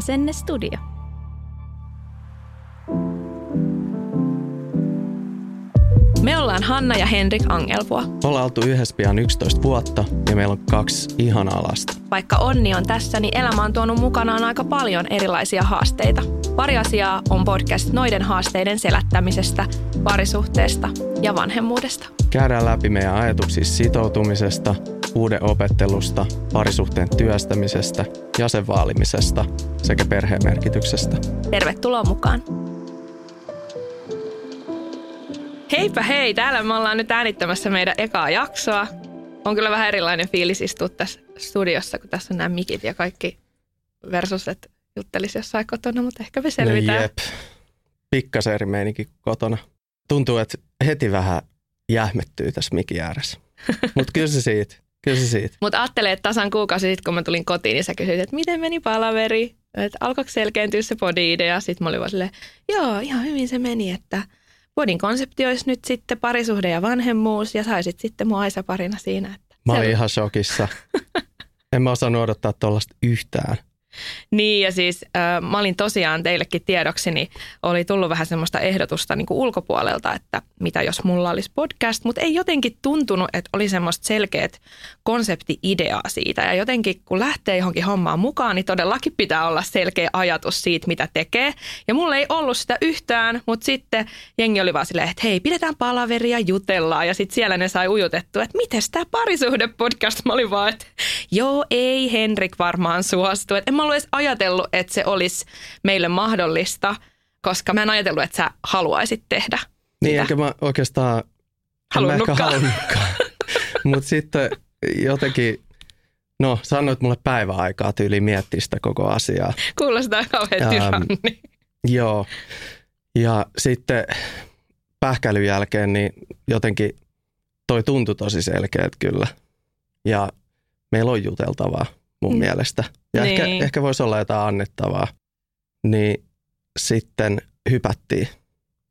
Asennestudio. Me ollaan Hanna ja Henrik Angelvua. Ollaan oltu yhdessä pian 11 vuotta ja meillä on kaksi ihanaa lasta. Vaikka onni on tässä, niin elämä on tuonut mukanaan aika paljon erilaisia haasteita. Pari asiaa on podcast noiden haasteiden selättämisestä, parisuhteesta ja vanhemmuudesta. Käydään läpi meidän ajatuksia sitoutumisesta, uuden opettelusta, parisuhteen työstämisestä, jäsenvaalimisesta sekä perheen merkityksestä. Tervetuloa mukaan. Heipä hei, täällä me ollaan nyt äänittämässä meidän ekaa jaksoa. On kyllä vähän erilainen fiilis istua tässä studiossa, kun tässä on nämä mikit ja kaikki versus, että juttelisi jossain kotona, mutta ehkä me selvitään. No jep, pikkasen eri meininki kotona. Tuntuu, että heti vähän jähmettyy tässä mikin ääressä. Mutta kyllä se siitä, kyllä se siitä. Mutta ajattelee, että tasan kuukausi sitten, kun mä tulin kotiin, niin sä kysyit, että miten meni palaveri? Että alkoiko selkeentyä se podi-idea? Sitten mä olin vaan silleen, joo, ihan hyvin se meni, että – Podin konsepti olisi nyt sitten parisuhde ja vanhemmuus ja saisit sitten mua Aisa parina siinä. Että mä olin ihan shokissa. en mä osannut odottaa tuollaista yhtään. Niin ja siis äh, mä olin tosiaan teillekin tiedoksi, niin oli tullut vähän semmoista ehdotusta niin kuin ulkopuolelta, että mitä jos mulla olisi podcast, mutta ei jotenkin tuntunut, että oli semmoista selkeät konsepti-ideaa siitä. Ja jotenkin kun lähtee johonkin hommaan mukaan, niin todellakin pitää olla selkeä ajatus siitä, mitä tekee. Ja mulla ei ollut sitä yhtään, mutta sitten jengi oli vaan silleen, että hei, pidetään palaveria, jutellaan. Ja sitten siellä ne sai ujutettua, että miten tämä parisuhde-podcast? Mä olin vaan, että joo, ei Henrik varmaan suostu. Että en mä ollut edes ajatellut, että se olisi meille mahdollista, koska mä en ajatellut, että sä haluaisit tehdä Niin, enkä mä oikeastaan halunnutkaan. Mutta sitten jotenkin, no sanoit mulle päiväaikaa tyyli miettiä sitä koko asiaa. Kuulostaa kauhean tyranni. Joo. Ja sitten pähkälyn jälkeen niin jotenkin toi tuntui tosi selkeät kyllä. Ja meillä on juteltavaa mun mm. mielestä. Ja niin. ehkä, ehkä voisi olla jotain annettavaa. Niin sitten hypättiin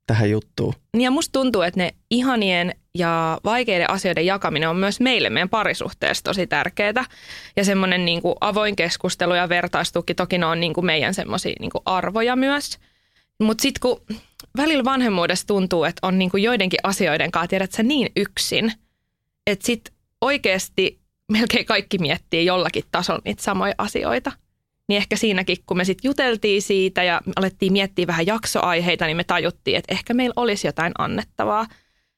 tähän juttuun. Ja musta tuntuu, että ne ihanien ja vaikeiden asioiden jakaminen on myös meille meidän parisuhteessa tosi tärkeää. Ja semmoinen niin kuin avoin keskustelu ja vertaistuki, toki ne on niin kuin meidän semmoisia niin kuin arvoja myös. Mutta sitten kun välillä vanhemmuudessa tuntuu, että on niin kuin joidenkin asioiden kanssa, tiedät sä niin yksin, että sitten oikeasti melkein kaikki miettii jollakin tasolla niitä samoja asioita. Niin ehkä siinäkin, kun me sitten juteltiin siitä ja alettiin miettiä vähän jaksoaiheita, niin me tajuttiin, että ehkä meillä olisi jotain annettavaa.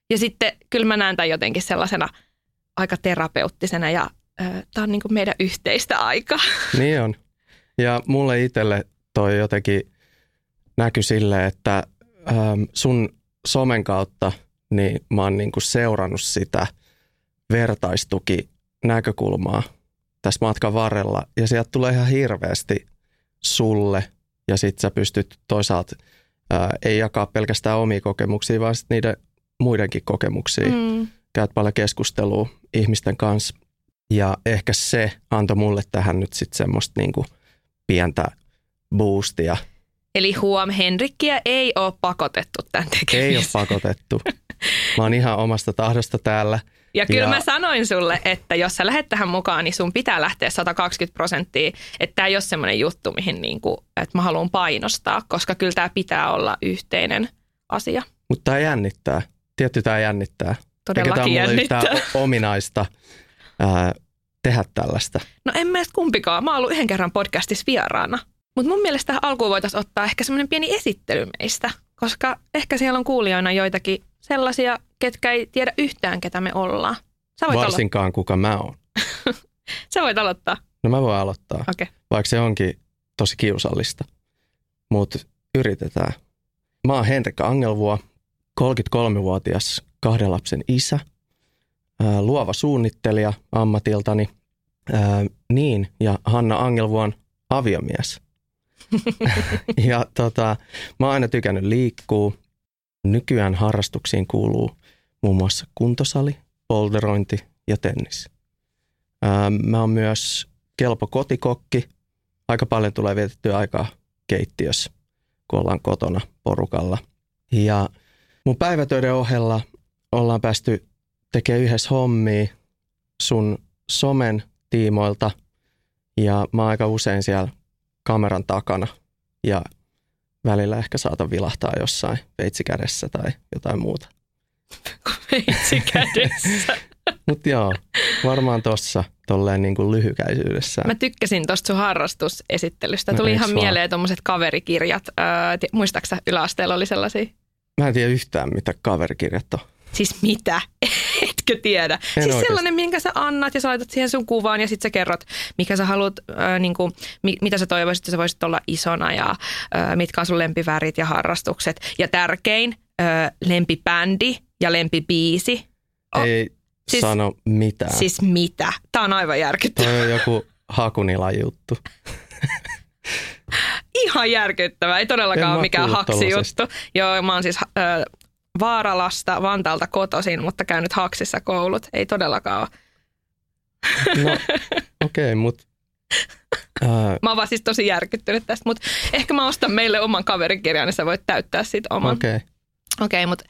Ja sitten kyllä mä näen tämän jotenkin sellaisena aika terapeuttisena ja tämä on niin kuin meidän yhteistä aikaa. Niin on. Ja mulle itselle toi jotenkin näkyi sille, että ähm, sun somen kautta niin mä oon niin kuin seurannut sitä vertaistuki näkökulmaa tässä matkan varrella. Ja sieltä tulee ihan hirveästi sulle ja sitten sä pystyt toisaalta ää, ei jakaa pelkästään omia kokemuksia, vaan sit niiden muidenkin kokemuksia. Mm. Käyt paljon keskustelua ihmisten kanssa ja ehkä se antoi mulle tähän nyt sitten semmoista niinku pientä boostia. Eli huom, Henrikkiä ei ole pakotettu tämän tekemiseen. Ei ole pakotettu. Mä oon ihan omasta tahdosta täällä – ja kyllä ja... mä sanoin sulle, että jos sä lähdet tähän mukaan, niin sun pitää lähteä 120 prosenttia. Että tämä ei ole semmoinen juttu, mihin niin kuin, että mä haluan painostaa, koska kyllä tämä pitää olla yhteinen asia. Mutta tämä jännittää. Tietty tämä jännittää. Todellakin Eikä jännittää. Tämä ominaista ää, tehdä tällaista. No en mä kumpikaan. Mä oon ollut yhden kerran podcastissa vieraana. Mutta mun mielestä alkuun voitaisiin ottaa ehkä semmoinen pieni esittely meistä, koska ehkä siellä on kuulijoina joitakin sellaisia, ketkä ei tiedä yhtään, ketä me ollaan. Sä voit Varsinkaan aloittaa. kuka mä oon. Sä voit aloittaa. No mä voin aloittaa, okay. vaikka se onkin tosi kiusallista. Mutta yritetään. Mä oon Henrikka Angelvua, 33-vuotias kahden lapsen isä, ää, luova suunnittelija ammatiltani. Ää, niin, ja Hanna Angelvu on aviomies. ja tota, mä oon aina tykännyt liikkuu. Nykyään harrastuksiin kuuluu muun muassa kuntosali, polderointi ja tennis. Ää, mä oon myös kelpo kotikokki. Aika paljon tulee vietettyä aikaa keittiössä, kun ollaan kotona porukalla. Ja mun päivätöiden ohella ollaan päästy tekemään yhdessä hommia sun somen tiimoilta. Ja mä oon aika usein siellä kameran takana ja välillä ehkä saatan vilahtaa jossain veitsikädessä tai jotain muuta. Veitsikädessä. Mutta joo, varmaan tuossa tolleen niin kuin lyhykäisyydessä. Mä tykkäsin tuosta sun harrastusesittelystä. No, Tuli ihan vaan? mieleen tuommoiset kaverikirjat. Öö, muistaaksä yläasteella oli sellaisia? Mä en tiedä yhtään, mitä kaverikirjat on. Siis mitä? Etkö tiedä? En siis oikeesti. sellainen, minkä sä annat ja sä laitat siihen sun kuvaan ja sitten sä kerrot, mikä sä haluat, äh, niin kuin, mi, mitä sä toivoisit, että sä voisit olla isona ja äh, mitkä on sun lempivärit ja harrastukset. Ja tärkein, äh, lempibändi ja lempibiisi. Oh, Ei siis- sano mitään. Siis, mitä? Tää on aivan järkyttävää. Toi on joku Hakunilan juttu. Ihan järkyttävää. Ei todellakaan En ole mikään haksi juttu. Joo, mä oon siis äh, Vaaralasta, Vantaalta kotoisin, mutta käynyt Haksissa koulut. Ei todellakaan ole. No okei, okay, mutta ää, Mä oon vaan siis tosi järkyttynyt tästä, mutta ehkä mä ostan meille oman kaverikirjan, niin sä voit täyttää siitä oman. Okei, okei. Okay. okay, mutta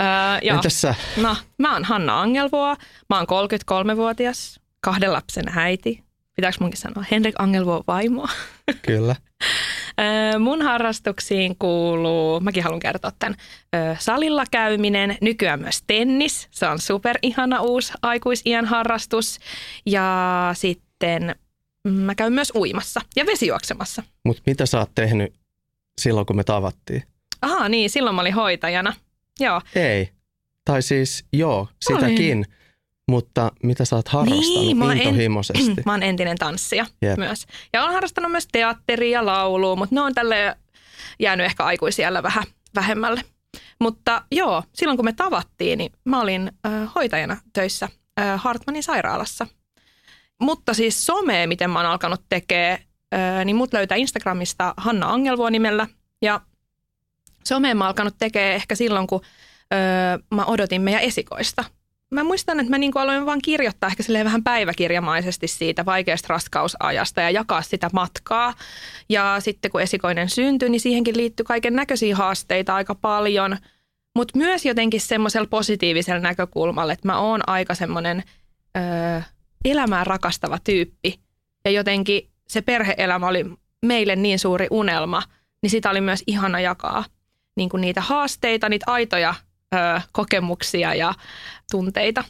äh, joo. Entäs sä? No, mä oon Hanna Angelvuo, mä oon 33-vuotias, kahden lapsen äiti. Pitääkö munkin sanoa Henrik Angelvuo vaimo? Kyllä. Mun harrastuksiin kuuluu, mäkin haluan kertoa tämän, salilla käyminen, nykyään myös tennis. Se on super ihana uusi aikuisiän harrastus. Ja sitten mm, mä käyn myös uimassa ja vesijuoksemassa. Mutta mitä sä oot tehnyt silloin, kun me tavattiin? Aha, niin, silloin mä olin hoitajana. Joo. Ei. Tai siis joo, Olin. Mutta mitä sä oot harrastanut Niin, mä oon en- intohimoisesti? Mä oon entinen tanssija Jep. myös. Ja olen harrastanut myös teatteria ja laulua, mutta ne on tälle jäänyt ehkä aikuisiellä vähän vähemmälle. Mutta joo, silloin kun me tavattiin, niin mä olin äh, hoitajana töissä äh, Hartmanin sairaalassa. Mutta siis somea, miten mä oon alkanut tekemään, äh, niin mut löytää Instagramista Hanna Angelvuo nimellä. Ja somea mä oon alkanut tekemään ehkä silloin, kun äh, mä odotin meidän esikoista mä muistan, että mä niin aloin vaan kirjoittaa ehkä vähän päiväkirjamaisesti siitä vaikeasta raskausajasta ja jakaa sitä matkaa. Ja sitten kun esikoinen syntyi, niin siihenkin liittyi kaiken näköisiä haasteita aika paljon. Mutta myös jotenkin semmoisella positiivisella näkökulmalla, että mä oon aika semmoinen elämää rakastava tyyppi. Ja jotenkin se perheelämä oli meille niin suuri unelma, niin sitä oli myös ihana jakaa niin kuin niitä haasteita, niitä aitoja kokemuksia ja tunteita.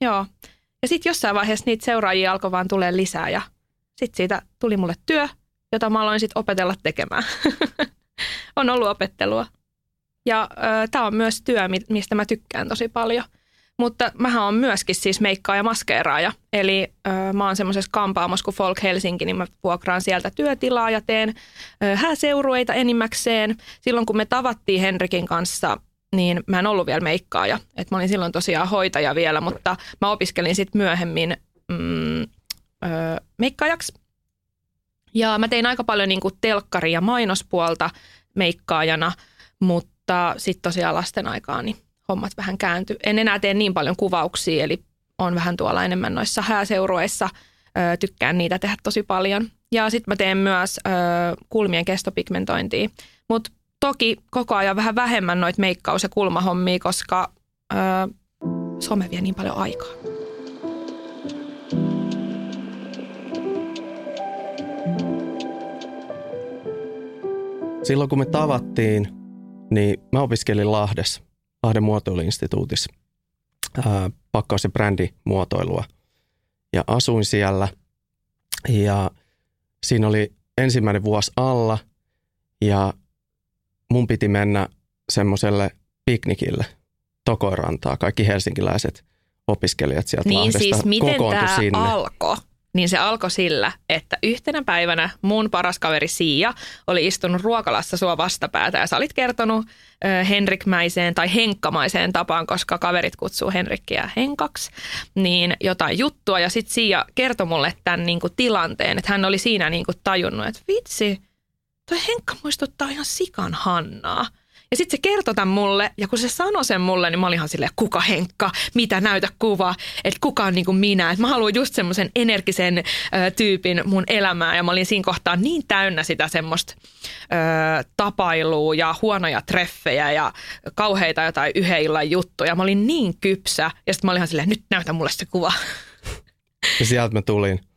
Joo. Ja sitten jossain vaiheessa niitä seuraajia alkoi vaan tulee lisää ja sitten siitä tuli mulle työ, jota mä aloin sitten opetella tekemään. on ollut opettelua. Ja tämä on myös työ, mi- mistä mä tykkään tosi paljon. Mutta mähän on myöskin siis meikkaa ja maskeeraaja. Eli ö, mä oon semmoisessa kampaamossa kuin Folk Helsinki, niin mä vuokraan sieltä työtilaa ja teen ö, hääseurueita enimmäkseen. Silloin kun me tavattiin Henrikin kanssa, niin mä en ollut vielä meikkaaja. Et mä olin silloin tosiaan hoitaja vielä, mutta mä opiskelin sitten myöhemmin mm, ö, meikkaajaksi. Ja mä tein aika paljon niin telkkari- ja mainospuolta meikkaajana, mutta sitten tosiaan lasten aikaa niin hommat vähän kääntyi. En enää tee niin paljon kuvauksia, eli on vähän tuolla enemmän noissa hääseurueissa. Ö, tykkään niitä tehdä tosi paljon. Ja sitten mä teen myös ö, kulmien kestopigmentointia. Mutta toki koko ajan vähän vähemmän noita meikkaus- ja kulmahommia, koska ö, some vie niin paljon aikaa. Silloin kun me tavattiin, niin mä opiskelin Lahdessa, Lahden muotoiluinstituutissa, ää, pakkaus- ja brändimuotoilua. Ja asuin siellä ja siinä oli ensimmäinen vuosi alla ja mun piti mennä semmoiselle piknikille Tokorantaa. Kaikki helsinkiläiset opiskelijat sieltä Niin Lahdesta siis miten tämä sinne. alkoi? Niin se alkoi sillä, että yhtenä päivänä mun paras kaveri Siia oli istunut ruokalassa sua vastapäätä ja sä olit kertonut ö, Henrikmäiseen tai Henkkamaiseen tapaan, koska kaverit kutsuu Henrikkiä Henkaksi, niin jotain juttua. Ja sitten Siia kertoi mulle tämän niin kuin, tilanteen, että hän oli siinä niin kuin, tajunnut, että vitsi, toi Henkka muistuttaa ihan sikan Hannaa. Ja sitten se kertoi tämän mulle, ja kun se sanoi sen mulle, niin mä olin ihan silleen, kuka Henkka, mitä näytä kuva, että kuka on niin kuin minä. Että mä haluan just semmoisen energisen ö, tyypin mun elämään, ja mä olin siinä kohtaa niin täynnä sitä semmoista tapailua ja huonoja treffejä ja kauheita jotain yhden illan juttuja. Mä olin niin kypsä, ja sitten mä olin ihan silleen, nyt näytä mulle se kuva. Ja sieltä mä tulin.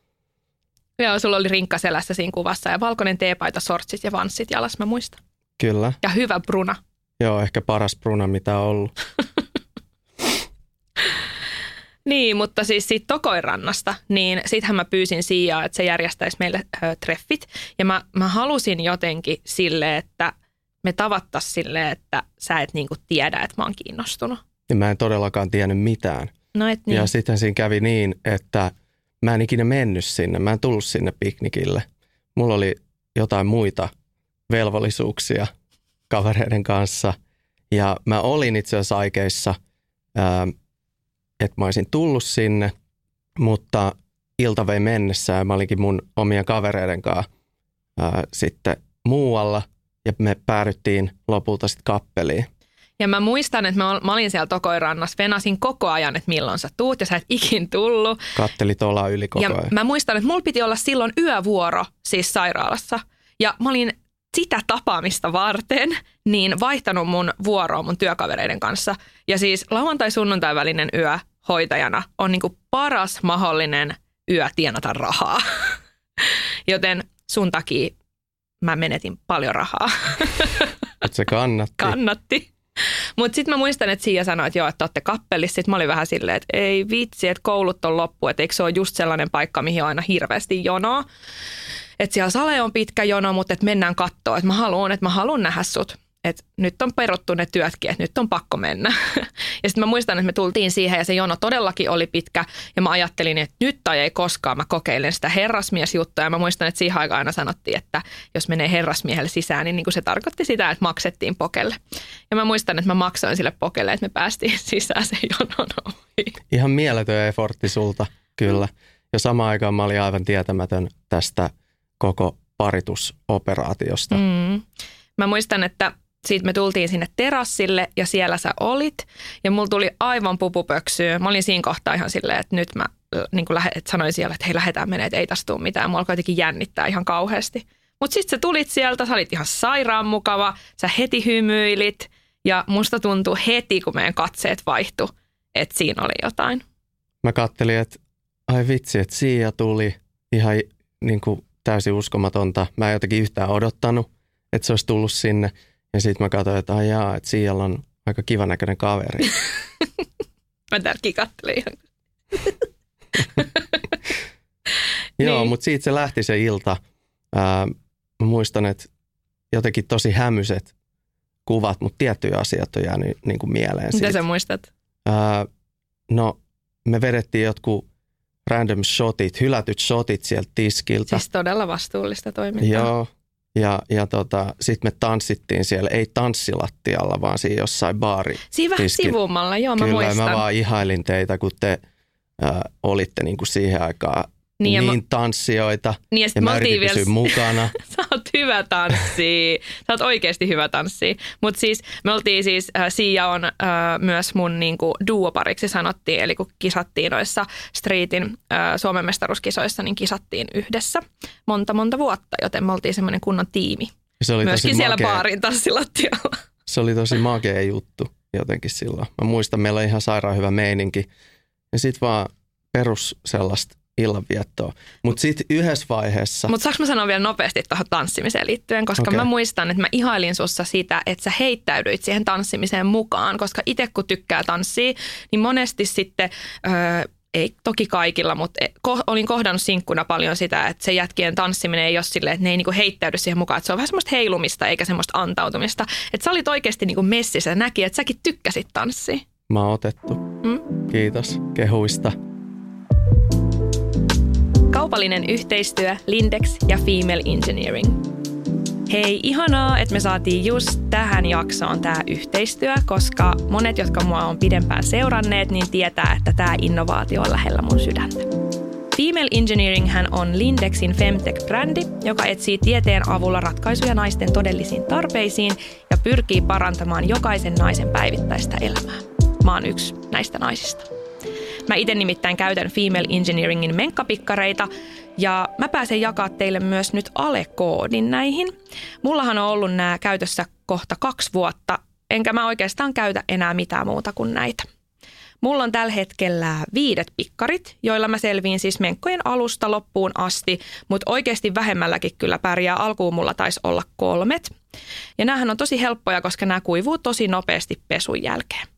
Joo, sulla oli rinkka selässä siinä kuvassa ja valkoinen teepaita, sortsit ja vanssit jalas, mä muistan. Kyllä. Ja hyvä bruna. Joo, ehkä paras Bruna, mitä on ollut. Niin, mutta siis siitä Tokoirannasta, niin sittenhän mä pyysin Siijaa, että se järjestäisi meille ö, treffit. Ja mä, mä halusin jotenkin sille, että me tavattaisiin sille, että sä et niinku tiedä, että mä oon kiinnostunut. Ja mä en todellakaan tiennyt mitään. No et niin. Ja sitten siinä kävi niin, että mä en ikinä mennyt sinne. Mä en tullut sinne piknikille. Mulla oli jotain muita velvollisuuksia kavereiden kanssa. Ja mä olin itse asiassa aikeissa, että mä olisin tullut sinne, mutta ilta vei mennessä ja mä olinkin mun omien kavereiden kanssa sitten muualla. Ja me päädyttiin lopulta sitten kappeliin. Ja mä muistan, että mä, mä olin siellä Tokoirannassa, venasin koko ajan, että milloin sä tuut ja sä et ikin tullut. Kattelit olaa yli koko ja ajan. mä muistan, että mulla piti olla silloin yövuoro siis sairaalassa. Ja mä olin sitä tapaamista varten niin vaihtanut mun vuoroa mun työkavereiden kanssa. Ja siis lauantai-sunnuntai välinen yö hoitajana on niinku paras mahdollinen yö tienata rahaa. Joten sun takia mä menetin paljon rahaa. Että se kannatti. Kannatti. Mutta sitten mä muistan, että Siia sanoi, että joo, että olette kappelissa. Sitten mä olin vähän silleen, että ei vitsi, että koulut on loppu. Että eikö se ole just sellainen paikka, mihin on aina hirveästi jonoa. Että siellä sale on pitkä jono, mutta että mennään kattoon. Että mä haluan, että mä haluan nähdä sut. Että nyt on peruttu ne työtkin, että nyt on pakko mennä. Ja sitten mä muistan, että me tultiin siihen ja se jono todellakin oli pitkä. Ja mä ajattelin, että nyt tai ei koskaan mä kokeilen sitä herrasmiesjuttua. Ja mä muistan, että siihen aikaan aina sanottiin, että jos menee herrasmiehelle sisään, niin, niin kuin se tarkoitti sitä, että maksettiin pokelle. Ja mä muistan, että mä maksoin sille pokelle, että me päästiin sisään sen jonon ohi. Ihan mieletön effortti sulta, kyllä. Ja samaan aikaan mä olin aivan tietämätön tästä koko paritusoperaatiosta. Mm. Mä muistan, että siitä me tultiin sinne terassille ja siellä sä olit. Ja mulla tuli aivan pupupöksyä. Mä olin siinä kohtaa ihan silleen, että nyt mä niin kuin lähe, että sanoin siellä, että hei lähdetään menee, että ei tästä tule mitään. Mua alkoi jotenkin jännittää ihan kauheasti. Mutta sitten sä tulit sieltä, sä olit ihan sairaan mukava, sä heti hymyilit. Ja musta tuntui heti, kun meidän katseet vaihtu, että siinä oli jotain. Mä kattelin, että ai vitsi, että Siia tuli ihan niin kuin täysin uskomatonta. Mä en jotenkin yhtään odottanut, että se olisi tullut sinne. Ja sitten mä katsoin, että ai jaa, että Siijalla on aika kivan näköinen kaveri. Mä tälläkin kattelin ihan. Joo, Niin. mutta siitä se lähti se ilta. Ää, mä muistan, että jotenkin tosi hämyset kuvat, mutta tiettyjä asiat on jäänyt niin kuin mieleen. Mitä siitä. sä muistat? Ää, no, me vedettiin jotkut random shotit, hylätyt shotit sieltä tiskiltä. Siis todella vastuullista toimintaa. Joo, ja, ja tota, sitten me tanssittiin siellä, ei tanssilattialla, vaan siinä jossain baari. Siinä vähän Tiskin. sivummalla, joo mä Kyllä, muistan. mä vaan ihailin teitä, kun te ää, olitte niin kuin siihen aikaan Niin, niin, ja tanssijoita. Niin ja Ja mä yritin vielä... pysyä mukana. Sä oot hyvä tanssi. Sä oot oikeasti hyvä tanssi. Mutta siis me oltiin siis, äh, Siia on äh, myös mun niinku duopariksi sanottiin, eli kun kisattiin noissa Streetin äh, Suomen mestaruuskisoissa, niin kisattiin yhdessä monta monta vuotta, joten me oltiin semmoinen kunnon tiimi. Se oli Myöskin tosi siellä makea, baarin tanssilattialla. Se oli tosi makea juttu jotenkin silloin. Mä muistan, meillä oli ihan sairaan hyvä meininki. Ja sit vaan perus sellaista illanviettoa. Mutta sitten yhdessä vaiheessa, Mutta saanko mä sanoa vielä nopeasti tuohon tanssimiseen liittyen, koska Okei. mä muistan, että mä ihailin sussa sitä, että sä heittäydyit siihen tanssimiseen mukaan, koska itse kun tykkää tanssia, niin monesti sitten, öö, ei toki kaikilla, mutta e- ko- olin kohdannut sinkkuna paljon sitä, että se jätkien tanssiminen ei ole silleen, että ne ei niinku heittäydy siihen mukaan, että se on vähän semmoista heilumista eikä semmoista antautumista. Että sä olit oikeasti niinku messissä ja näki, että säkin tykkäsit tanssia. mä oon otettu. Mm? Kiitos kehuista. Kaupallinen yhteistyö Lindex ja Female Engineering. Hei, ihanaa, että me saatiin just tähän jaksoon tämä yhteistyö, koska monet, jotka mua on pidempään seuranneet, niin tietää, että tämä innovaatio on lähellä mun sydäntä. Female Engineering hän on Lindexin Femtech-brändi, joka etsii tieteen avulla ratkaisuja naisten todellisiin tarpeisiin ja pyrkii parantamaan jokaisen naisen päivittäistä elämää. Mä oon yksi näistä naisista. Mä itse nimittäin käytän Female Engineeringin menkkapikkareita ja mä pääsen jakaa teille myös nyt Ale-koodin näihin. Mullahan on ollut nämä käytössä kohta kaksi vuotta, enkä mä oikeastaan käytä enää mitään muuta kuin näitä. Mulla on tällä hetkellä viidet pikkarit, joilla mä selviin siis menkkojen alusta loppuun asti, mutta oikeasti vähemmälläkin kyllä pärjää. Alkuun mulla taisi olla kolmet. Ja näähän on tosi helppoja, koska nämä kuivuu tosi nopeasti pesun jälkeen.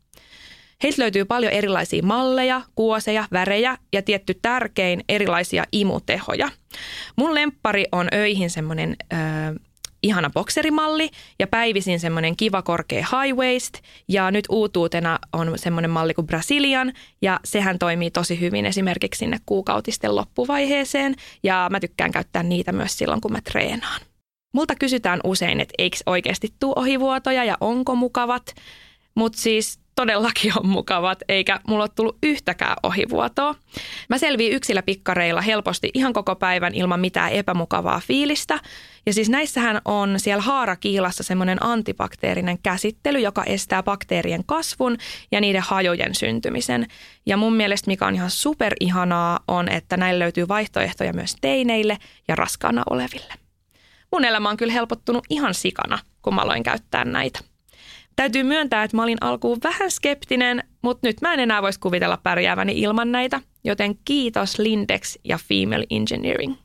Heiltä löytyy paljon erilaisia malleja, kuoseja, värejä ja tietty tärkein erilaisia imutehoja. Mun lemppari on öihin semmoinen ihana bokserimalli ja päivisin semmoinen kiva korkea high waist. Ja nyt uutuutena on semmoinen malli kuin Brazilian ja sehän toimii tosi hyvin esimerkiksi sinne kuukautisten loppuvaiheeseen ja mä tykkään käyttää niitä myös silloin, kun mä treenaan. Multa kysytään usein, että eikö oikeasti tuu ohivuotoja ja onko mukavat, mutta siis todellakin on mukavat, eikä mulla ole tullut yhtäkään ohivuotoa. Mä selviin yksillä pikkareilla helposti ihan koko päivän ilman mitään epämukavaa fiilistä. Ja siis näissähän on siellä haarakiilassa semmoinen antibakteerinen käsittely, joka estää bakteerien kasvun ja niiden hajojen syntymisen. Ja mun mielestä mikä on ihan superihanaa on, että näillä löytyy vaihtoehtoja myös teineille ja raskaana oleville. Mun elämä on kyllä helpottunut ihan sikana, kun mä aloin käyttää näitä. Täytyy myöntää, että mä olin alkuun vähän skeptinen, mutta nyt mä en enää voisi kuvitella pärjääväni ilman näitä, joten kiitos Lindex ja Female Engineering.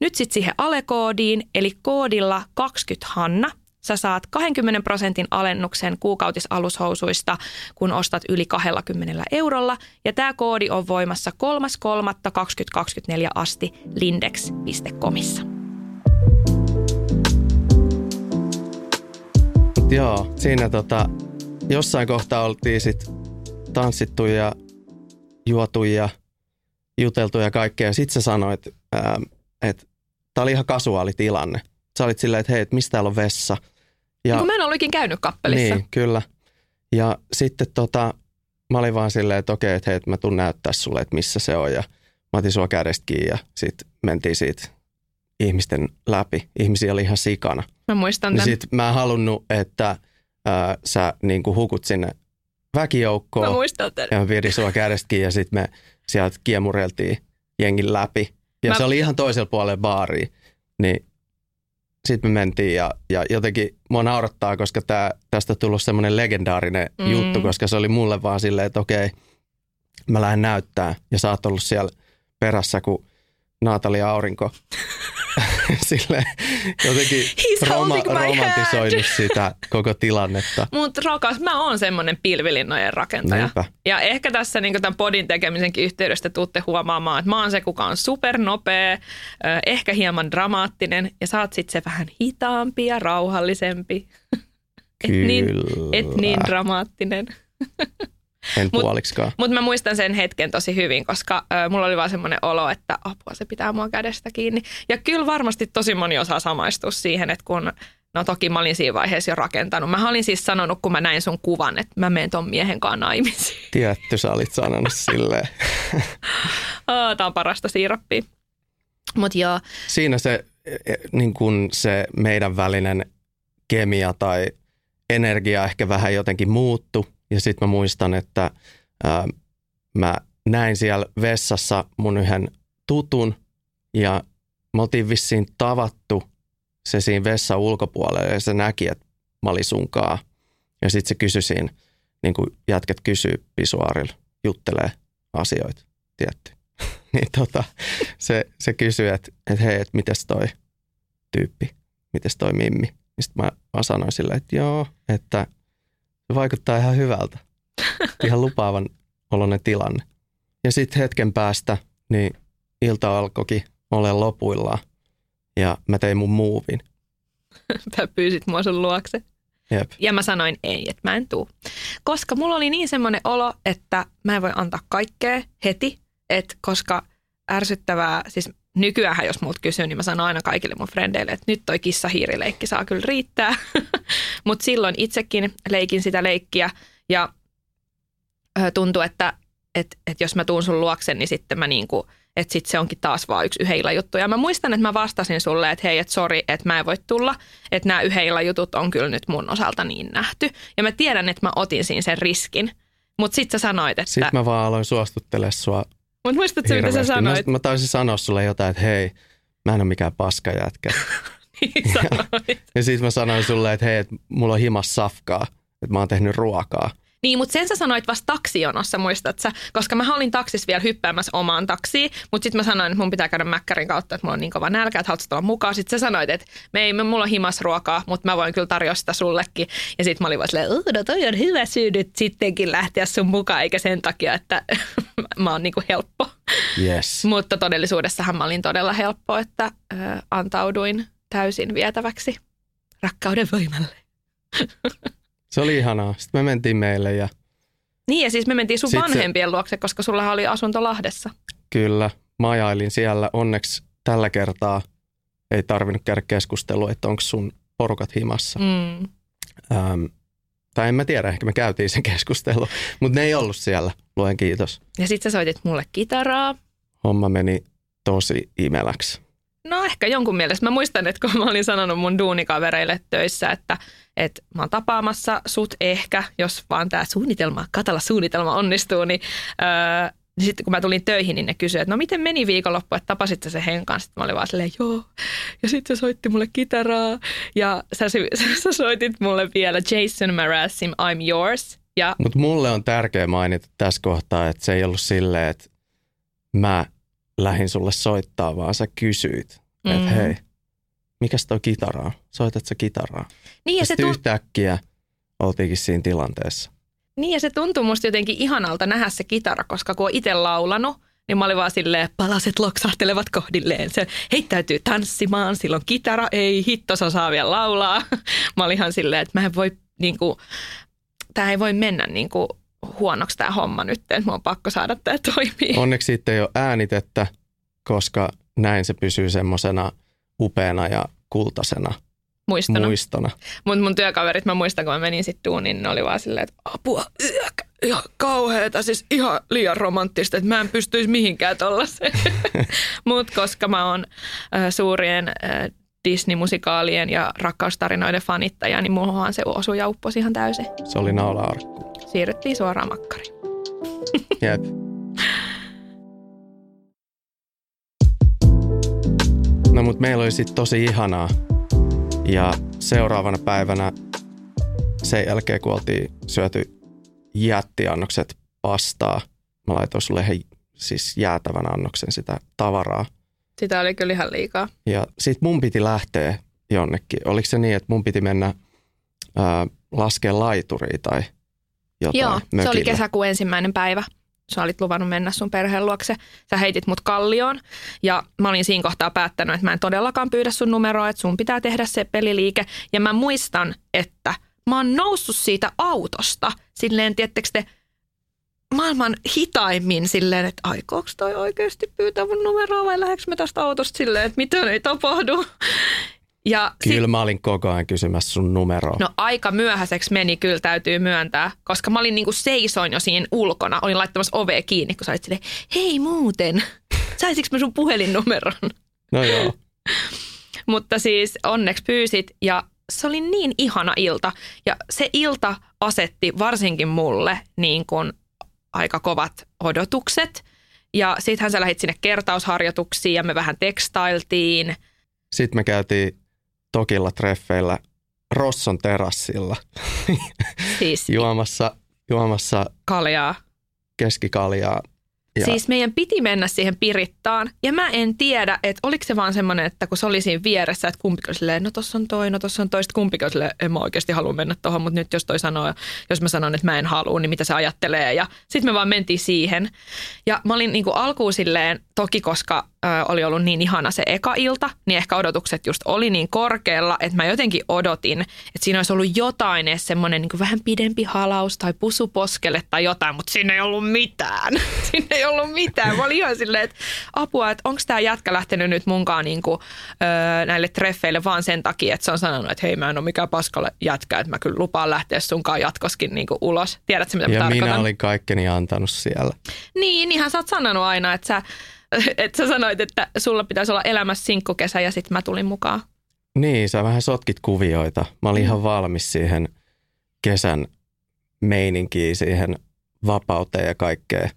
Nyt sitten siihen alekoodiin, eli koodilla 20 Hanna, sä saat 20 prosentin alennuksen kuukautisalushousuista, kun ostat yli 20 eurolla. Ja tämä koodi on voimassa 3.3.2024 asti lindex.comissa. Joo, siinä tota, jossain kohtaa oltiin sit tanssittu ja juotu ja juteltu ja kaikkea. Sitten sä sanoit, että tämä oli ihan kasuaali tilanne. Sä olit silleen, että hei, et mistä täällä on vessa? Ja, niin mä en ollut ikin käynyt kappelissa. Niin, kyllä. Ja sitten tota, mä olin vaan silleen, että okei, että hei, että mä tuun näyttää sulle, että missä se on. Ja mä otin sua kädestä kiinni ja sitten mentiin siitä ihmisten läpi. Ihmisiä oli ihan sikana. Mä muistan niin tämän. Sit mä en halunnut, että ää, sä niin kuin hukut sinne väkijoukkoon. Mä muistan tämän. Ja mä pidin sua kädestä ja sitten me sieltä kiemureltiin jengin läpi. Ja mä... se oli ihan toisella puolella baaria. Niin sitten me mentiin ja, ja jotenkin mua naurattaa, koska tää, tästä on tullut semmoinen legendaarinen mm. juttu, koska se oli mulle vaan silleen, että okei, mä lähden näyttää ja sä oot ollut siellä perässä, kun Natalia Aurinko sille jotenkin roma, romantisoinut sitä koko tilannetta. Mutta rakas, mä oon semmoinen pilvilinnojen rakentaja. Näinpä. Ja ehkä tässä niin tämän podin tekemisenkin yhteydestä tuutte huomaamaan, että mä oon se, kuka on supernopea, ehkä hieman dramaattinen ja sä oot sitten se vähän hitaampi ja rauhallisempi. et, niin, et niin dramaattinen. En puoliksikaan. Mutta mä muistan sen hetken tosi hyvin, koska ö, mulla oli vaan semmoinen olo, että apua se pitää mua kädestä kiinni. Ja kyllä varmasti tosi moni osaa samaistua siihen, että kun No toki mä olin siinä vaiheessa jo rakentanut. Mä olin siis sanonut, kun mä näin sun kuvan, että mä menen ton miehen kanssa naimisiin. Tietty, sä olit sanonut silleen. oh, tää on parasta siirappia. Mut joo. Siinä se, e, niin kun se meidän välinen kemia tai energia ehkä vähän jotenkin muuttu. Ja sitten mä muistan, että ää, mä näin siellä vessassa mun yhden tutun ja me oltiin vissiin tavattu se siinä vessan ulkopuolella ja se näki, että mä olin sunkaa. Ja sitten se kysyi siinä, niin kuin jätket kysyy pisuaarilla, juttelee asioita, tietty. niin tota, se, se kysyi, että, että hei, että mites toi tyyppi, mites toi mimmi. Sitten mä, mä sanoin silleen, että joo, että se vaikuttaa ihan hyvältä. Ihan lupaavan oloinen tilanne. Ja sitten hetken päästä, niin ilta alkoikin ole lopuillaan. Ja mä tein mun muuvin. Sä pyysit mua sun luokse. Jep. Ja mä sanoin ei, että mä en tuu. Koska mulla oli niin semmoinen olo, että mä en voi antaa kaikkea heti. Että koska ärsyttävää, siis nykyään jos multa kysyy, niin mä sanon aina kaikille mun frendeille, että nyt toi kissa-hiirileikki saa kyllä riittää. Mutta silloin itsekin leikin sitä leikkiä ja tuntuu, että et, et jos mä tuun sun luokse, niin sitten mä niinku, että sit se onkin taas vaan yksi yheillä juttu. Ja mä muistan, että mä vastasin sulle, että hei, että sori, että mä en voi tulla, että nämä yheillä jutut on kyllä nyt mun osalta niin nähty. Ja mä tiedän, että mä otin siinä sen riskin. Mutta sit sä sanoit, että... Sitten mä vaan aloin suostuttele sua mutta muistatko, mitä sä sanoit? Mä, mä taisin sanoa sulle jotain, että hei, mä en ole mikään paskajätkä. niin sanoit. ja, ja sitten mä sanoin sulle, että hei, että mulla on himas safkaa, että mä oon tehnyt ruokaa. Niin, mutta sen sä sanoit vasta taksijonossa, muistat sä? Koska mä olin taksissa vielä hyppäämässä omaan taksiin, mutta sitten mä sanoin, että mun pitää käydä mäkkärin kautta, että mulla on niin kova nälkä, että haluatko olla mukaan. Sitten sä sanoit, että me ei, mulla on himas ruokaa, mutta mä voin kyllä tarjota sitä sullekin. Ja sitten mä olin vaan silleen, no toi on hyvä syy nyt sittenkin lähteä sun mukaan, eikä sen takia, että mä oon niin kuin helppo. Yes. Mutta todellisuudessahan mä olin todella helppo, että ö, antauduin täysin vietäväksi rakkauden voimalle. Se oli ihanaa. Sitten me mentiin meille ja Niin ja siis me mentiin sun Sit se- vanhempien luokse, koska sulla oli asunto Lahdessa. kyllä majailin siellä. Onneksi tällä kertaa ei tarvinnut käydä keskustelua, että onko sun porukat himassa. Mm. Ähm, tai en mä tiedä, ehkä me käytiin sen keskustelun, mutta ne ei ollut siellä, luen kiitos. Ja sit sä soitit mulle kitaraa. Homma meni tosi imeläksi. No ehkä jonkun mielestä. Mä muistan, että kun mä olin sanonut mun duunikavereille töissä, että, että mä oon tapaamassa sut ehkä, jos vaan tämä suunnitelma, katala suunnitelma onnistuu, niin öö, niin sitten kun mä tulin töihin, niin ne kysyivät, että no miten meni viikonloppu, että tapasit sä sen hen kanssa? Sitten mä olin vaan silleen, joo. Ja sitten se soitti mulle kitaraa. Ja sä, sä, sä soitit mulle vielä Jason Marasim, I'm Yours. Ja Mutta mulle on tärkeä mainita tässä kohtaa, että se ei ollut silleen, että mä lähdin sulle soittaa, vaan sä kysyit, mm. että hei, mikäs toi kitara on? Soitat sä kitaraa? niin, Ja, ja se, sitten tun- yhtäkkiä oltiinkin siinä tilanteessa. niin ja se tuntuu musta jotenkin ihanalta nähdä se kitara, koska kun on itse laulanut, niin mä olin vaan silleen, palaset loksahtelevat kohdilleen. Se heittäytyy tanssimaan, silloin kitara, ei hitto, se osaa vielä laulaa. Mä olin ihan silleen, että mä en voi, niin kuin, tämä ei voi mennä niin kuin, huonoksi tämä homma nyt, että mun on pakko saada tämä toimii. Onneksi siitä ei ole äänitettä, koska näin se pysyy semmoisena upeana ja kultasena Muistanut. muistona. Mutta mun työkaverit, mä muistan, kun mä menin sitten duuniin, ne oli vaan silleen, että apua, yök, ihan kauheeta, siis ihan liian romanttista, että mä en pystyisi mihinkään tollaiseen. Mutta koska mä oon äh, suurien äh, Disney-musikaalien ja rakkaustarinoiden fanittaja, niin muuhan se osui ja upposi ihan täysin. Se oli naula-arkku. Siirryttiin suoraan makkariin. Jep. No mutta meillä oli sitten tosi ihanaa. Ja seuraavana päivänä sen jälkeen, kun oltiin syöty jättiannokset pastaa, mä laitoin sulle he, siis jäätävän annoksen sitä tavaraa. Sitä oli kyllä ihan liikaa. Ja sit mun piti lähteä jonnekin. Oliko se niin, että mun piti mennä ää, laskea laituria tai jotain Joo, se mökille? oli kesäkuun ensimmäinen päivä. Sä olit luvannut mennä sun perheen luokse. Sä heitit mut kallioon ja mä olin siinä kohtaa päättänyt, että mä en todellakaan pyydä sun numeroa, että sun pitää tehdä se peliliike. Ja mä muistan, että mä oon noussut siitä autosta silleen, tiettekö te, maailman hitaimmin silleen, että aikooko toi oikeasti pyytää mun numeroa vai lähdekö mä tästä autosta silleen, että mitään ei tapahdu. Ja sit- Kyllä mä olin koko ajan kysymässä sun numeroa. No aika myöhäiseksi meni kyllä täytyy myöntää, koska mä olin niinku seisoin jo siinä ulkona. Olin laittamassa ovea kiinni, kun sä olit silleen, hei muuten, saisinko mä sun puhelinnumeron? No joo. Mutta siis onneksi pyysit ja se oli niin ihana ilta. Ja se ilta asetti varsinkin mulle niin kuin aika kovat odotukset. Ja sittenhän sä lähit sinne kertausharjoituksiin ja me vähän tekstailtiin. Sitten me käytiin Tokilla treffeillä Rosson terassilla Siis juomassa, juomassa kaljaa. keskikaljaa. Ja Siis meidän piti mennä siihen Pirittaan ja mä en tiedä, että oliko se vaan semmoinen, että kun se oli siinä vieressä, että kumpikin oli silleen, no tossa on toi, no tossa on toi, sitten kumpikin oli silleen, en mä oikeasti halua mennä tuohon, mutta nyt jos toi sanoo, jos mä sanon, että mä en halua, niin mitä se ajattelee ja sitten me vaan mentiin siihen. Ja mä olin niinku alkuun silleen, toki koska ö, oli ollut niin ihana se eka ilta, niin ehkä odotukset just oli niin korkealla, että mä jotenkin odotin, että siinä olisi ollut jotain edes semmoinen niin vähän pidempi halaus tai pusu poskelle tai jotain, mutta siinä ei ollut mitään. siinä ei ollut mitään. Mä olin ihan silleen, että apua, että onko tämä jätkä lähtenyt nyt munkaan niin kuin, öö, näille treffeille vaan sen takia, että se on sanonut, että hei mä en ole mikään paskalle jätkä, että mä kyllä lupaan lähteä sunkaan jatkoskin niin kuin ulos. Tiedätkö mitä mä ja tarkoitan? minä olin kaikkeni antanut siellä. Niin, niinhän sä oot sanonut aina, että sä, että sä sanoit, että sulla pitäisi olla elämässä sinkkukesä ja sitten mä tulin mukaan. Niin, sä vähän sotkit kuvioita. Mä olin ihan valmis siihen kesän meininkiin, siihen vapauteen ja kaikkeen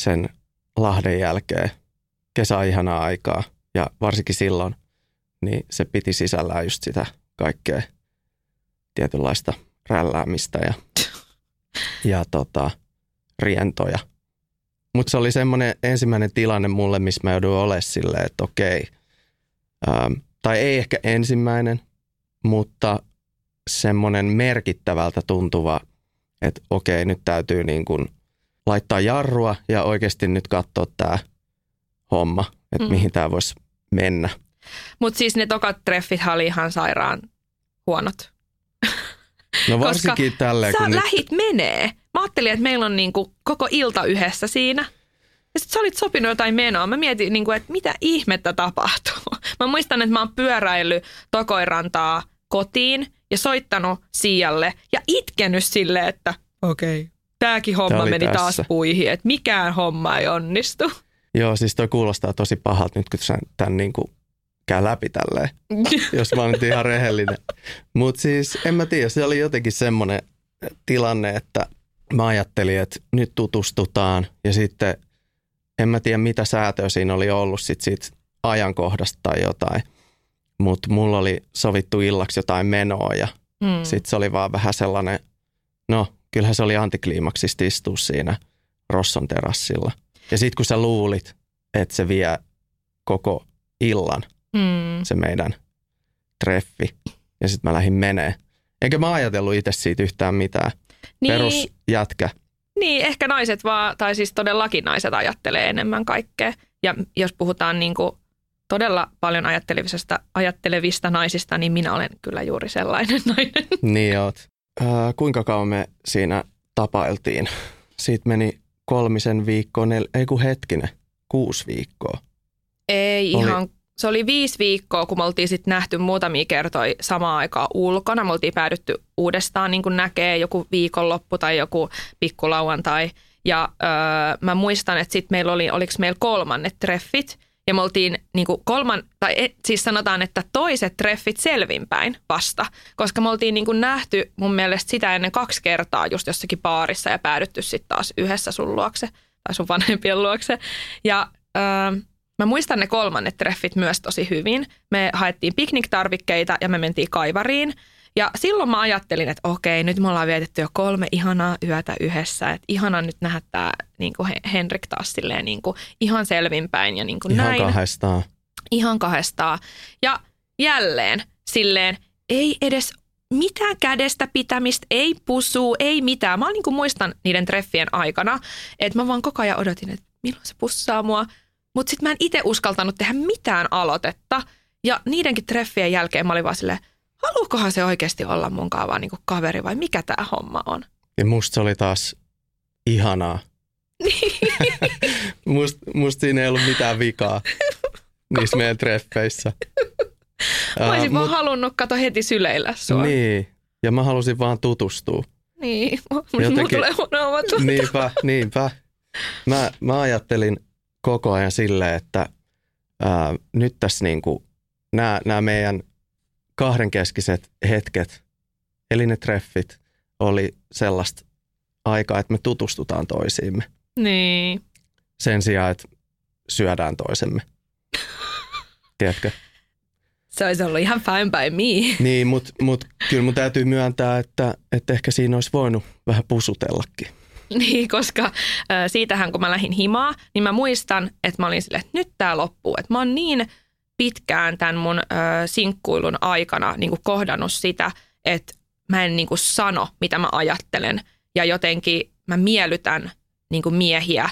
sen Lahden jälkeen. Kesä on ihanaa aikaa ja varsinkin silloin, niin se piti sisällään just sitä kaikkea tietynlaista rälläämistä ja ja tota, rientoja. Mutta se oli semmoinen ensimmäinen tilanne mulle, missä mä jouduin olemaan silleen, että okei, ähm, tai ei ehkä ensimmäinen, mutta semmoinen merkittävältä tuntuva, että okei, nyt täytyy niin kuin laittaa jarrua ja oikeasti nyt katsoa tämä homma, että mm. mihin tämä voisi mennä. Mutta siis ne tokat treffit oli ihan sairaan huonot. No varsinkin Koska tälleen, sä kun nyt, lähit menee. Mä ajattelin, että meillä on niinku koko ilta yhdessä siinä. Ja sit sä olit sopinut jotain menoa. Mä mietin, niinku, että mitä ihmettä tapahtuu. Mä muistan, että mä oon pyöräillyt Tokoirantaa kotiin ja soittanut Siialle ja itkenyt silleen, että okei, okay. tääkin Tää homma oli meni tässä. taas puihin, että mikään homma ei onnistu. joo, siis toi kuulostaa tosi pahalta nyt, kun sä tämän niin kuin käy läpi tälleen, jos mä oon nyt ihan rehellinen. Mutta siis en mä tiedä, se oli jotenkin semmoinen tilanne, että mä ajattelin, että nyt tutustutaan ja sitten en mä tiedä mitä säätöä siinä oli ollut sit siitä ajankohdasta tai jotain. Mutta mulla oli sovittu illaksi jotain menoa ja Mm. sitten se oli vaan vähän sellainen, no kyllähän se oli antikliimaksista istua siinä Rosson terassilla. Ja sitten kun sä luulit, että se vie koko illan, Mm. se meidän treffi, ja sitten mä lähdin menee. Enkä mä ajatellut itse siitä yhtään mitään. Niin, Perusjätkä. Niin, ehkä naiset vaan, tai siis todellakin naiset ajattelee enemmän kaikkea. Ja jos puhutaan niin kuin todella paljon ajattelevista, ajattelevista naisista, niin minä olen kyllä juuri sellainen nainen. Niin oot. Ää, kuinka kauan me siinä tapailtiin? Siitä meni kolmisen viikkoa, nel- ei kun hetkinen, kuusi viikkoa. Ei Oli- ihan, se oli viisi viikkoa, kun me oltiin sitten nähty muutamia kertoja samaan aikaan ulkona. Me oltiin päädytty uudestaan niin näkee joku viikonloppu tai joku pikkulauantai. Ja öö, mä muistan, että sitten meillä oli, oliko meillä kolmannet treffit. Ja me oltiin niin kolman, tai et, siis sanotaan, että toiset treffit selvinpäin vasta, koska me oltiin niin nähty mun mielestä sitä ennen kaksi kertaa just jossakin baarissa ja päädytty sitten taas yhdessä sun luokse tai sun vanhempien luokse. Ja öö, mä muistan ne kolmannet treffit myös tosi hyvin. Me haettiin pikniktarvikkeita ja me mentiin kaivariin. Ja silloin mä ajattelin, että okei, nyt me ollaan vietetty jo kolme ihanaa yötä yhdessä. Että ihana nyt nähdä tämä niin Henrik taas silleen niin kuin ihan selvinpäin ja niin kuin Ihan näin kahdestaan. ihan kahdestaan. Ja jälleen silleen, ei edes mitään kädestä pitämistä, ei pusuu, ei mitään. Mä niin kuin muistan niiden treffien aikana, että mä vaan koko ajan odotin, että milloin se pussaa mua. Mutta sitten mä en itse uskaltanut tehdä mitään aloitetta. Ja niidenkin treffien jälkeen mä olin vaan silleen, haluukohan se oikeasti olla mun kanssa vaan niin kuin kaveri vai mikä tämä homma on? Ja musta se oli taas ihanaa. must, musta siinä ei ollut mitään vikaa niissä meidän treffeissä. Mä olisin Ää, vaan mut- halunnut kato heti syleillä sua. Niin, ja mä halusin vaan tutustua. niin. Mulla Jotenkin- tulee huono. Niinpä, niinpä. Mä, mä ajattelin koko ajan silleen, että ää, nyt tässä niinku, nämä, nämä meidän kahdenkeskiset hetket, eli ne treffit, oli sellaista aikaa, että me tutustutaan toisiimme Niin. sen sijaan, että syödään toisemme. Tiedätkö? Se olisi ollut ihan fine by me. Niin, mutta mut, kyllä mun täytyy myöntää, että, että ehkä siinä olisi voinut vähän pusutellakin. Niin, koska äh, siitähän kun mä lähdin himaa, niin mä muistan, että mä olin silleen, että nyt tää loppuu. Että mä oon niin pitkään tämän mun äh, sinkkuilun aikana niin kuin kohdannut sitä, että mä en niin kuin sano, mitä mä ajattelen. Ja jotenkin mä miellytän niin kuin miehiä,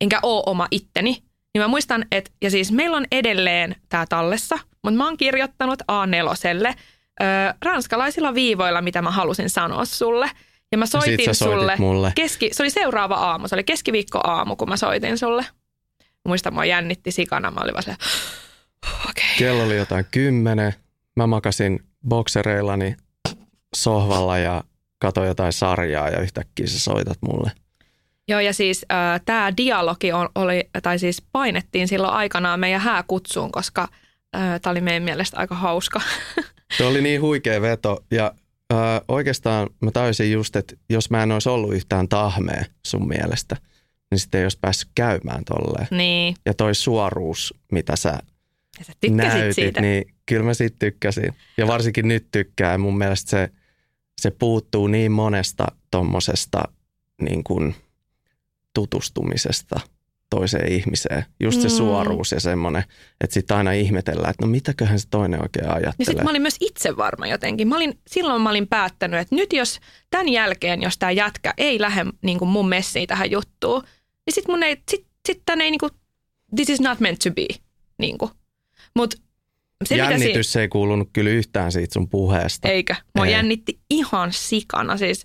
enkä oo oma itteni. Niin mä muistan, että, ja siis meillä on edelleen tää tallessa, mutta mä oon kirjoittanut A4 ö, ranskalaisilla viivoilla, mitä mä halusin sanoa sulle. Ja mä soitin soitit sulle. mulle. Keski, se oli seuraava aamu, se oli keskiviikko aamu, kun mä soitin sulle. Muista, mua jännitti sikana, mä olin vaan silleen. Okay. Kello oli jotain kymmenen. Mä makasin boksereillani sohvalla ja katsoin jotain sarjaa ja yhtäkkiä sä soitat mulle. Joo, ja siis äh, tämä dialogi on, oli, tai siis painettiin silloin aikanaan meidän hääkutsuun, koska äh, tämä oli meidän mielestä aika hauska. Se oli niin huikea veto ja äh, oikeastaan mä tajusin just, että jos mä en olisi ollut yhtään tahmea sun mielestä, niin sitten ei olisi päässyt käymään tolleen. niin, Ja toi suoruus, mitä sä ja sä näytit, siitä. niin kyllä mä siitä tykkäsin. Ja varsinkin nyt tykkään. Mun mielestä se, se puuttuu niin monesta tommosesta niin kuin tutustumisesta toiseen ihmiseen. Just se Mm. suoruus ja semmoinen, että sitten aina ihmetellään, että no mitäköhän se toinen oikein Ja sitten ajattelee. mä olin myös itse varma jotenkin. Mä olin, silloin mä olin päättänyt, että nyt jos tämän jälkeen, jos tämä jätkä ei lähde niin kuin mun messiin tähän juttuun, niin sitten mun ei, sit, sit tän ei niin kuin, this is not meant to be. Niin kuin. Mut se, Jännitys ei kuulunut kyllä yhtään siitä sun puheesta. Eikö? Mua Ei. jännitti ihan sikana. Siis,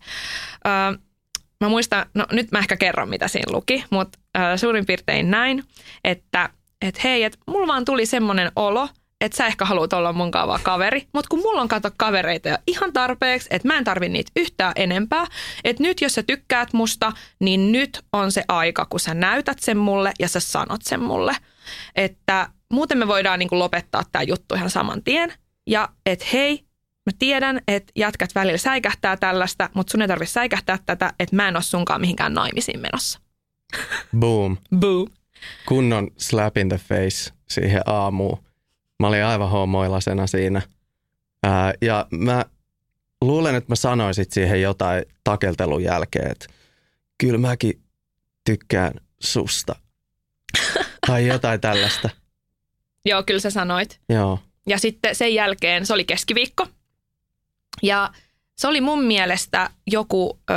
äh, mä muistan, no nyt mä ehkä kerron mitä siinä luki, mutta suurin piirtein näin, että et hei, että mulla vaan tuli semmoinen olo, että sä ehkä haluat olla mun kanssa vaan kaveri, mutta kun mulla on kato kavereita jo ihan tarpeeksi, että mä en tarvi niitä yhtään enempää, että nyt jos sä tykkäät musta, niin nyt on se aika, kun sä näytät sen mulle ja sä sanot sen mulle. Että muuten me voidaan niin lopettaa tämä juttu ihan saman tien. Ja että hei, mä tiedän, että jätkät välillä säikähtää tällaista, mutta sun ei tarvitse säikähtää tätä, että mä en ole sunkaan mihinkään naimisiin menossa. Boom. Boom. Kunnon slap in the face siihen aamuun. Mä olin aivan homoilasena siinä. Ää, ja mä luulen, että mä sanoin sit siihen jotain takeltelun jälkeen, että kyllä mäkin tykkään susta. tai jotain tällaista. Joo, kyllä sä sanoit. Joo. Ja sitten sen jälkeen se oli keskiviikko. Ja se oli mun mielestä joku ö,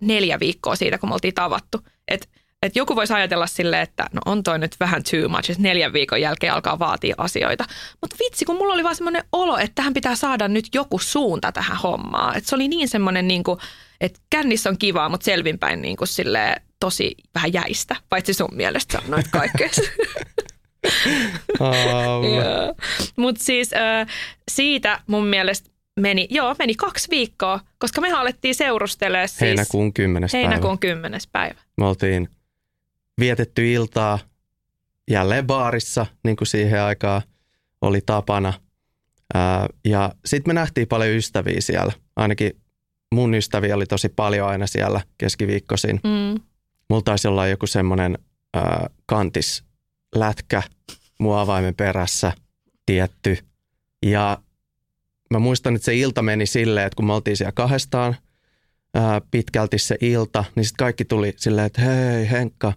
neljä viikkoa siitä, kun me oltiin tavattu. Että et joku voisi ajatella silleen, että no on toi nyt vähän too much, että neljän viikon jälkeen alkaa vaatia asioita. Mutta vitsi, kun mulla oli vaan semmoinen olo, että tähän pitää saada nyt joku suunta tähän hommaan. Että se oli niin semmoinen, niin kuin, että kännissä on kivaa, mutta selvinpäin niin kuin silleen, tosi vähän jäistä. Paitsi sun mielestä sanoit kaikkea. Um, Mutta siis siitä mun mielestä meni, joo, meni kaksi viikkoa, koska me alettiin seurustelemaan siis heinäkuun 10. heinäkuun 10. päivä. Me oltiin vietetty iltaa jälleen baarissa, niin kuin siihen aikaan oli tapana. Ää, ja sitten me nähtiin paljon ystäviä siellä. Ainakin mun ystäviä oli tosi paljon aina siellä keskiviikkoisin. Mm. Mulla taisi olla joku semmoinen kantis lätkä mun avaimen perässä tietty. Ja mä muistan, että se ilta meni silleen, että kun me oltiin siellä kahdestaan ää, pitkälti se ilta, niin sitten kaikki tuli silleen, että hei Henkka,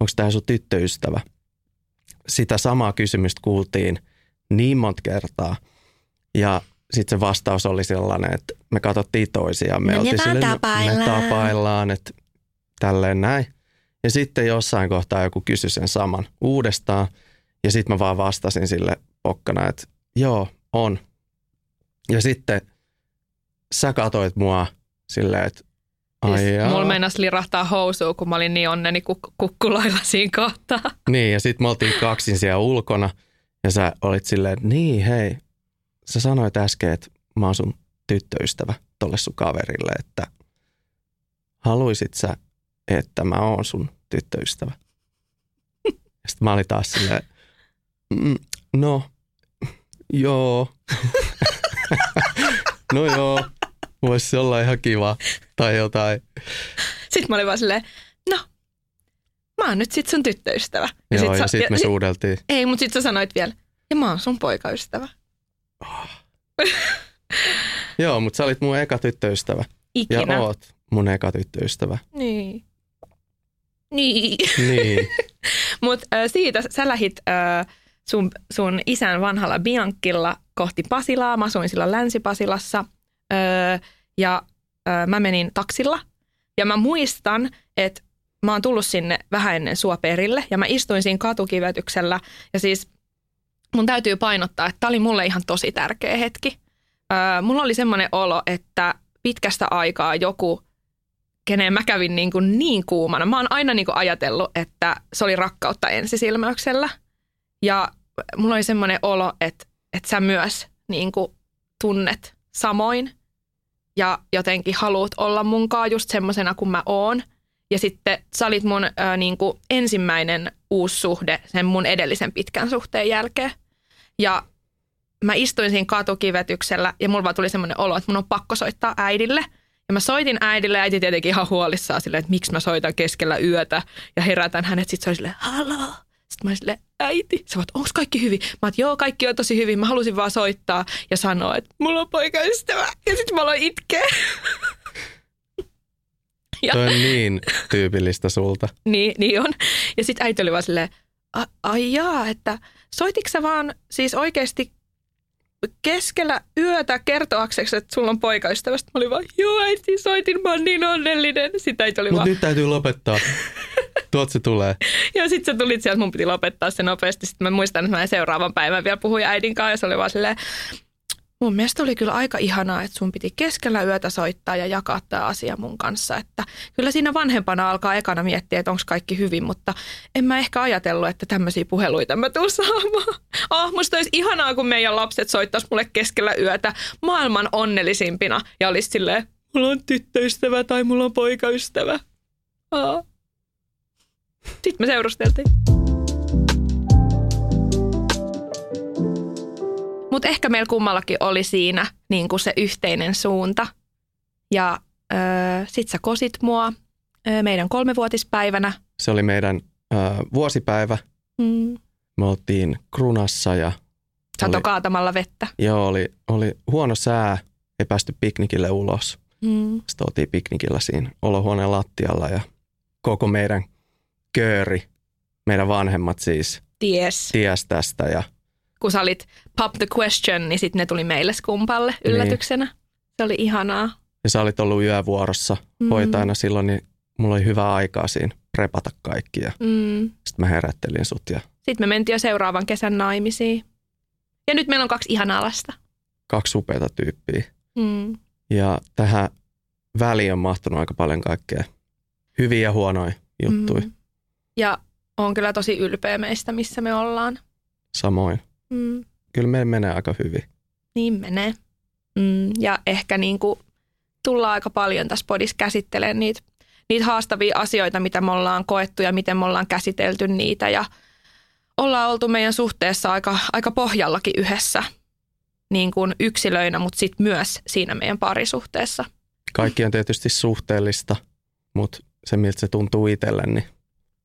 onko tämä sun tyttöystävä? Sitä samaa kysymystä kuultiin niin monta kertaa. Ja sitten se vastaus oli sellainen, että me katsottiin toisiaan. Me, No, me oltiin silleen, "No, tapaillaan." Me tapaillaan, että tälleen näin. Ja sitten jossain kohtaa joku kysyi sen saman uudestaan. Ja sitten mä vaan vastasin sille pokkana, että joo, on. Ja sitten sä katoit mua silleen, että Siis mulla meinasi lirahtaa housuun, kun mä olin niin onneni kuk- kukkulailla siinä kohtaa. Niin, ja sitten me oltiin kaksin siellä ulkona. Ja sä olit silleen, että niin hei, sä sanoit äsken, että mä oon sun tyttöystävä tolle sun kaverille, että haluisit sä, että mä oon sun tyttöystävä? Sitten mä olin taas silleen, mm, no, joo. no joo, voisi olla ihan kiva tai jotain. Sitten mä olin vaan silleen, no, mä oon nyt sit sun tyttöystävä. Joo, sit ja sä- sitten me sit- suudeltiin. Ei, mutta sitten sä sanoit vielä, ja mä oon sun poikaystävä. Joo, mutta sä olit mun eka tyttöystävä. Ikinä. Ja oot mun eka tyttöystävä. Niin. Niin. Niin. Mutta siitä sä lähit ö, sun, sun isän vanhalla Bianchilla kohti Pasilaa. Mä asuin silloin Länsi-Pasilassa. Ö, ja ö, mä menin taksilla. Ja mä muistan, että mä oon tullut sinne vähän ennen sua perille. Ja mä istuin siinä katukivetyksellä. Ja siis mun täytyy painottaa, että tää oli mulle ihan tosi tärkeä hetki. Ö, mulla oli semmoinen olo, että pitkästä aikaa joku keneen mä kävin niin, kuin niin kuumana. Mä oon aina niin kuin ajatellut, että se oli rakkautta ensisilmäyksellä. Ja mulla oli semmoinen olo, että, että sä myös niin kuin tunnet samoin. Ja jotenkin haluat olla munkaan just semmoisena kuin mä oon. Ja sitten sä olit mun ö, niin kuin ensimmäinen uusi suhde sen mun edellisen pitkän suhteen jälkeen. Ja mä istuin siinä katukivetyksellä ja mulla vaan tuli semmoinen olo, että mun on pakko soittaa äidille – ja mä soitin äidille ja äiti tietenkin ihan huolissaan silleen, että miksi mä soitan keskellä yötä ja herätän hänet. Sitten se oli silleen, haloo. Sitten mä olin silleen, äiti. Sä oot, onko kaikki hyvin? Mä oot, joo, kaikki on tosi hyvin. Mä halusin vaan soittaa ja sanoa, että mulla on poikaystävä. Ja sitten mä aloin itkeä. Ja, Toi on niin tyypillistä sulta. niin, niin on. Ja sitten äiti oli vaan silleen, "A- ai jaa, että soititko sä vaan siis oikeasti keskellä yötä kertoakseksi, että sulla on poikaystävä? Sitten mä olin vaan, joo äiti, soitin, mä oon niin onnellinen. Sitten äiti oli Mutta vaan, nyt täytyy lopettaa. Tuot se tulee. ja sitten sä tulit sieltä, mun piti lopettaa se nopeasti. Sitten mä muistan, että mä seuraavan päivän vielä puhuin äidin kanssa ja se oli vaan silleen, mun mielestä oli kyllä aika ihanaa, että sun piti keskellä yötä soittaa ja jakaa tämä asia mun kanssa. Että kyllä siinä vanhempana alkaa ekana miettiä, että onko kaikki hyvin, mutta en mä ehkä ajatellut, että tämmöisiä puheluita mä tuun saamaan. Ah, musta olisi ihanaa, kun meidän lapset soittaisi mulle keskellä yötä maailman onnellisimpina ja olisi silleen, mulla on tyttöystävä tai mulla on poikaystävä. Ah. Sitten me seurusteltiin. Mutta ehkä meillä kummallakin oli siinä niin kuin se yhteinen suunta. Ja öö, sit sä kosit mua öö, meidän kolmevuotispäivänä. Se oli meidän ö, vuosipäivä. Mm. Me oltiin Krunassa ja Sato oli, kaatamalla vettä. joo, oli, oli huono sää. Ei päästy piknikille ulos. Mm. Sitten oltiin piknikillä siinä olohuoneen lattialla ja koko meidän kööri, meidän vanhemmat siis, Ties. ties tästä ja Kun sä olit pop the question, niin sitten ne tuli meille skumpalle yllätyksenä. Se oli ihanaa. ja sä olit ollut yövuorossa Mm. hoitajana silloin, niin mulla oli hyvä aikaa siinä prepata kaikki ja Mm. sitten mä herättelin sut ja Sitten me mentiin jo seuraavan kesän naimisiin. Ja nyt meillä on kaksi ihanaa lasta. kaksi upeata tyyppiä. Mm. Ja tähän väliin on mahtunut aika paljon kaikkea hyviä ja huonoja juttuja. Mm. Ja on kyllä tosi ylpeä meistä, missä me ollaan. Samoin. Mm. Kyllä meillä menee aika hyvin. Niin menee. Mm. Ja ehkä niin kuin tullaan aika paljon tässä podissa käsittelemään niitä, niitä haastavia asioita, mitä me ollaan koettu ja miten me ollaan käsitelty niitä. Ja ollaan oltu meidän suhteessa aika, aika pohjallakin yhdessä niin kuin yksilöinä, mutta sitten myös siinä meidän parisuhteessa. Kaikki on tietysti suhteellista, mutta se miltä se tuntuu itselle, niin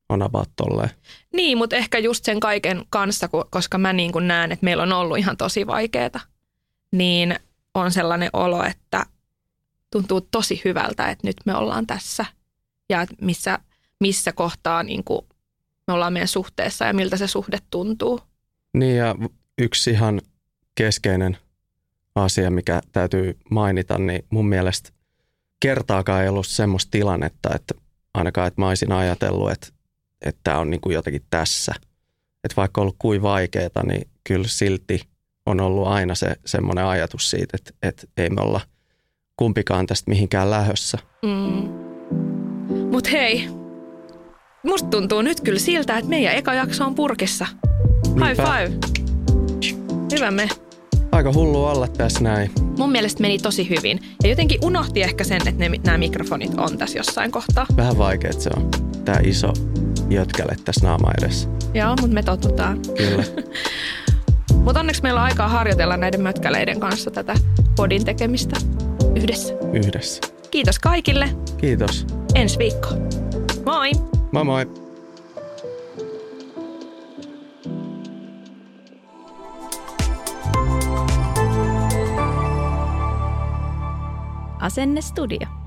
on about tolleen. Niin, mutta ehkä just sen kaiken kanssa, koska mä niin kuin näen, että meillä on ollut ihan tosi vaikeaa, niin on sellainen olo, että tuntuu tosi hyvältä, että nyt me ollaan tässä ja missä, missä kohtaa niin kuin me ollaan meidän suhteessa ja miltä se suhde tuntuu. Niin ja yksi ihan keskeinen asia, mikä täytyy mainita, niin mun mielestä kertaakaan ei ollut semmoista tilannetta, että ainakaan, että mä olisin ajatellut, että, että tämä on niin kuin jotenkin tässä. Että vaikka on ollut kuin vaikeaa, niin kyllä silti on ollut aina se semmoinen ajatus siitä, että, että ei me olla kumpikaan tästä mihinkään lähössä. Mm. Mutta hei, musta tuntuu nyt kyllä siltä, että meidän eka jakso on purkissa. High Niinpä. five. Hyvä me. Aika hullu olla tässä näin. Mun mielestä meni tosi hyvin. Ja jotenkin unohti ehkä sen, että ne, nämä mikrofonit on tässä jossain kohtaa. Vähän vaikea se on. Tämä iso jötkäle tässä naama edessä. Joo, mutta me totutaan. Kyllä. Mutta onneksi meillä on aikaa harjoitella näiden mötkäleiden kanssa tätä podin tekemistä yhdessä. Yhdessä. Kiitos kaikille. Kiitos. Ensi viikko. Moi! Moi moi. Asenne Studio.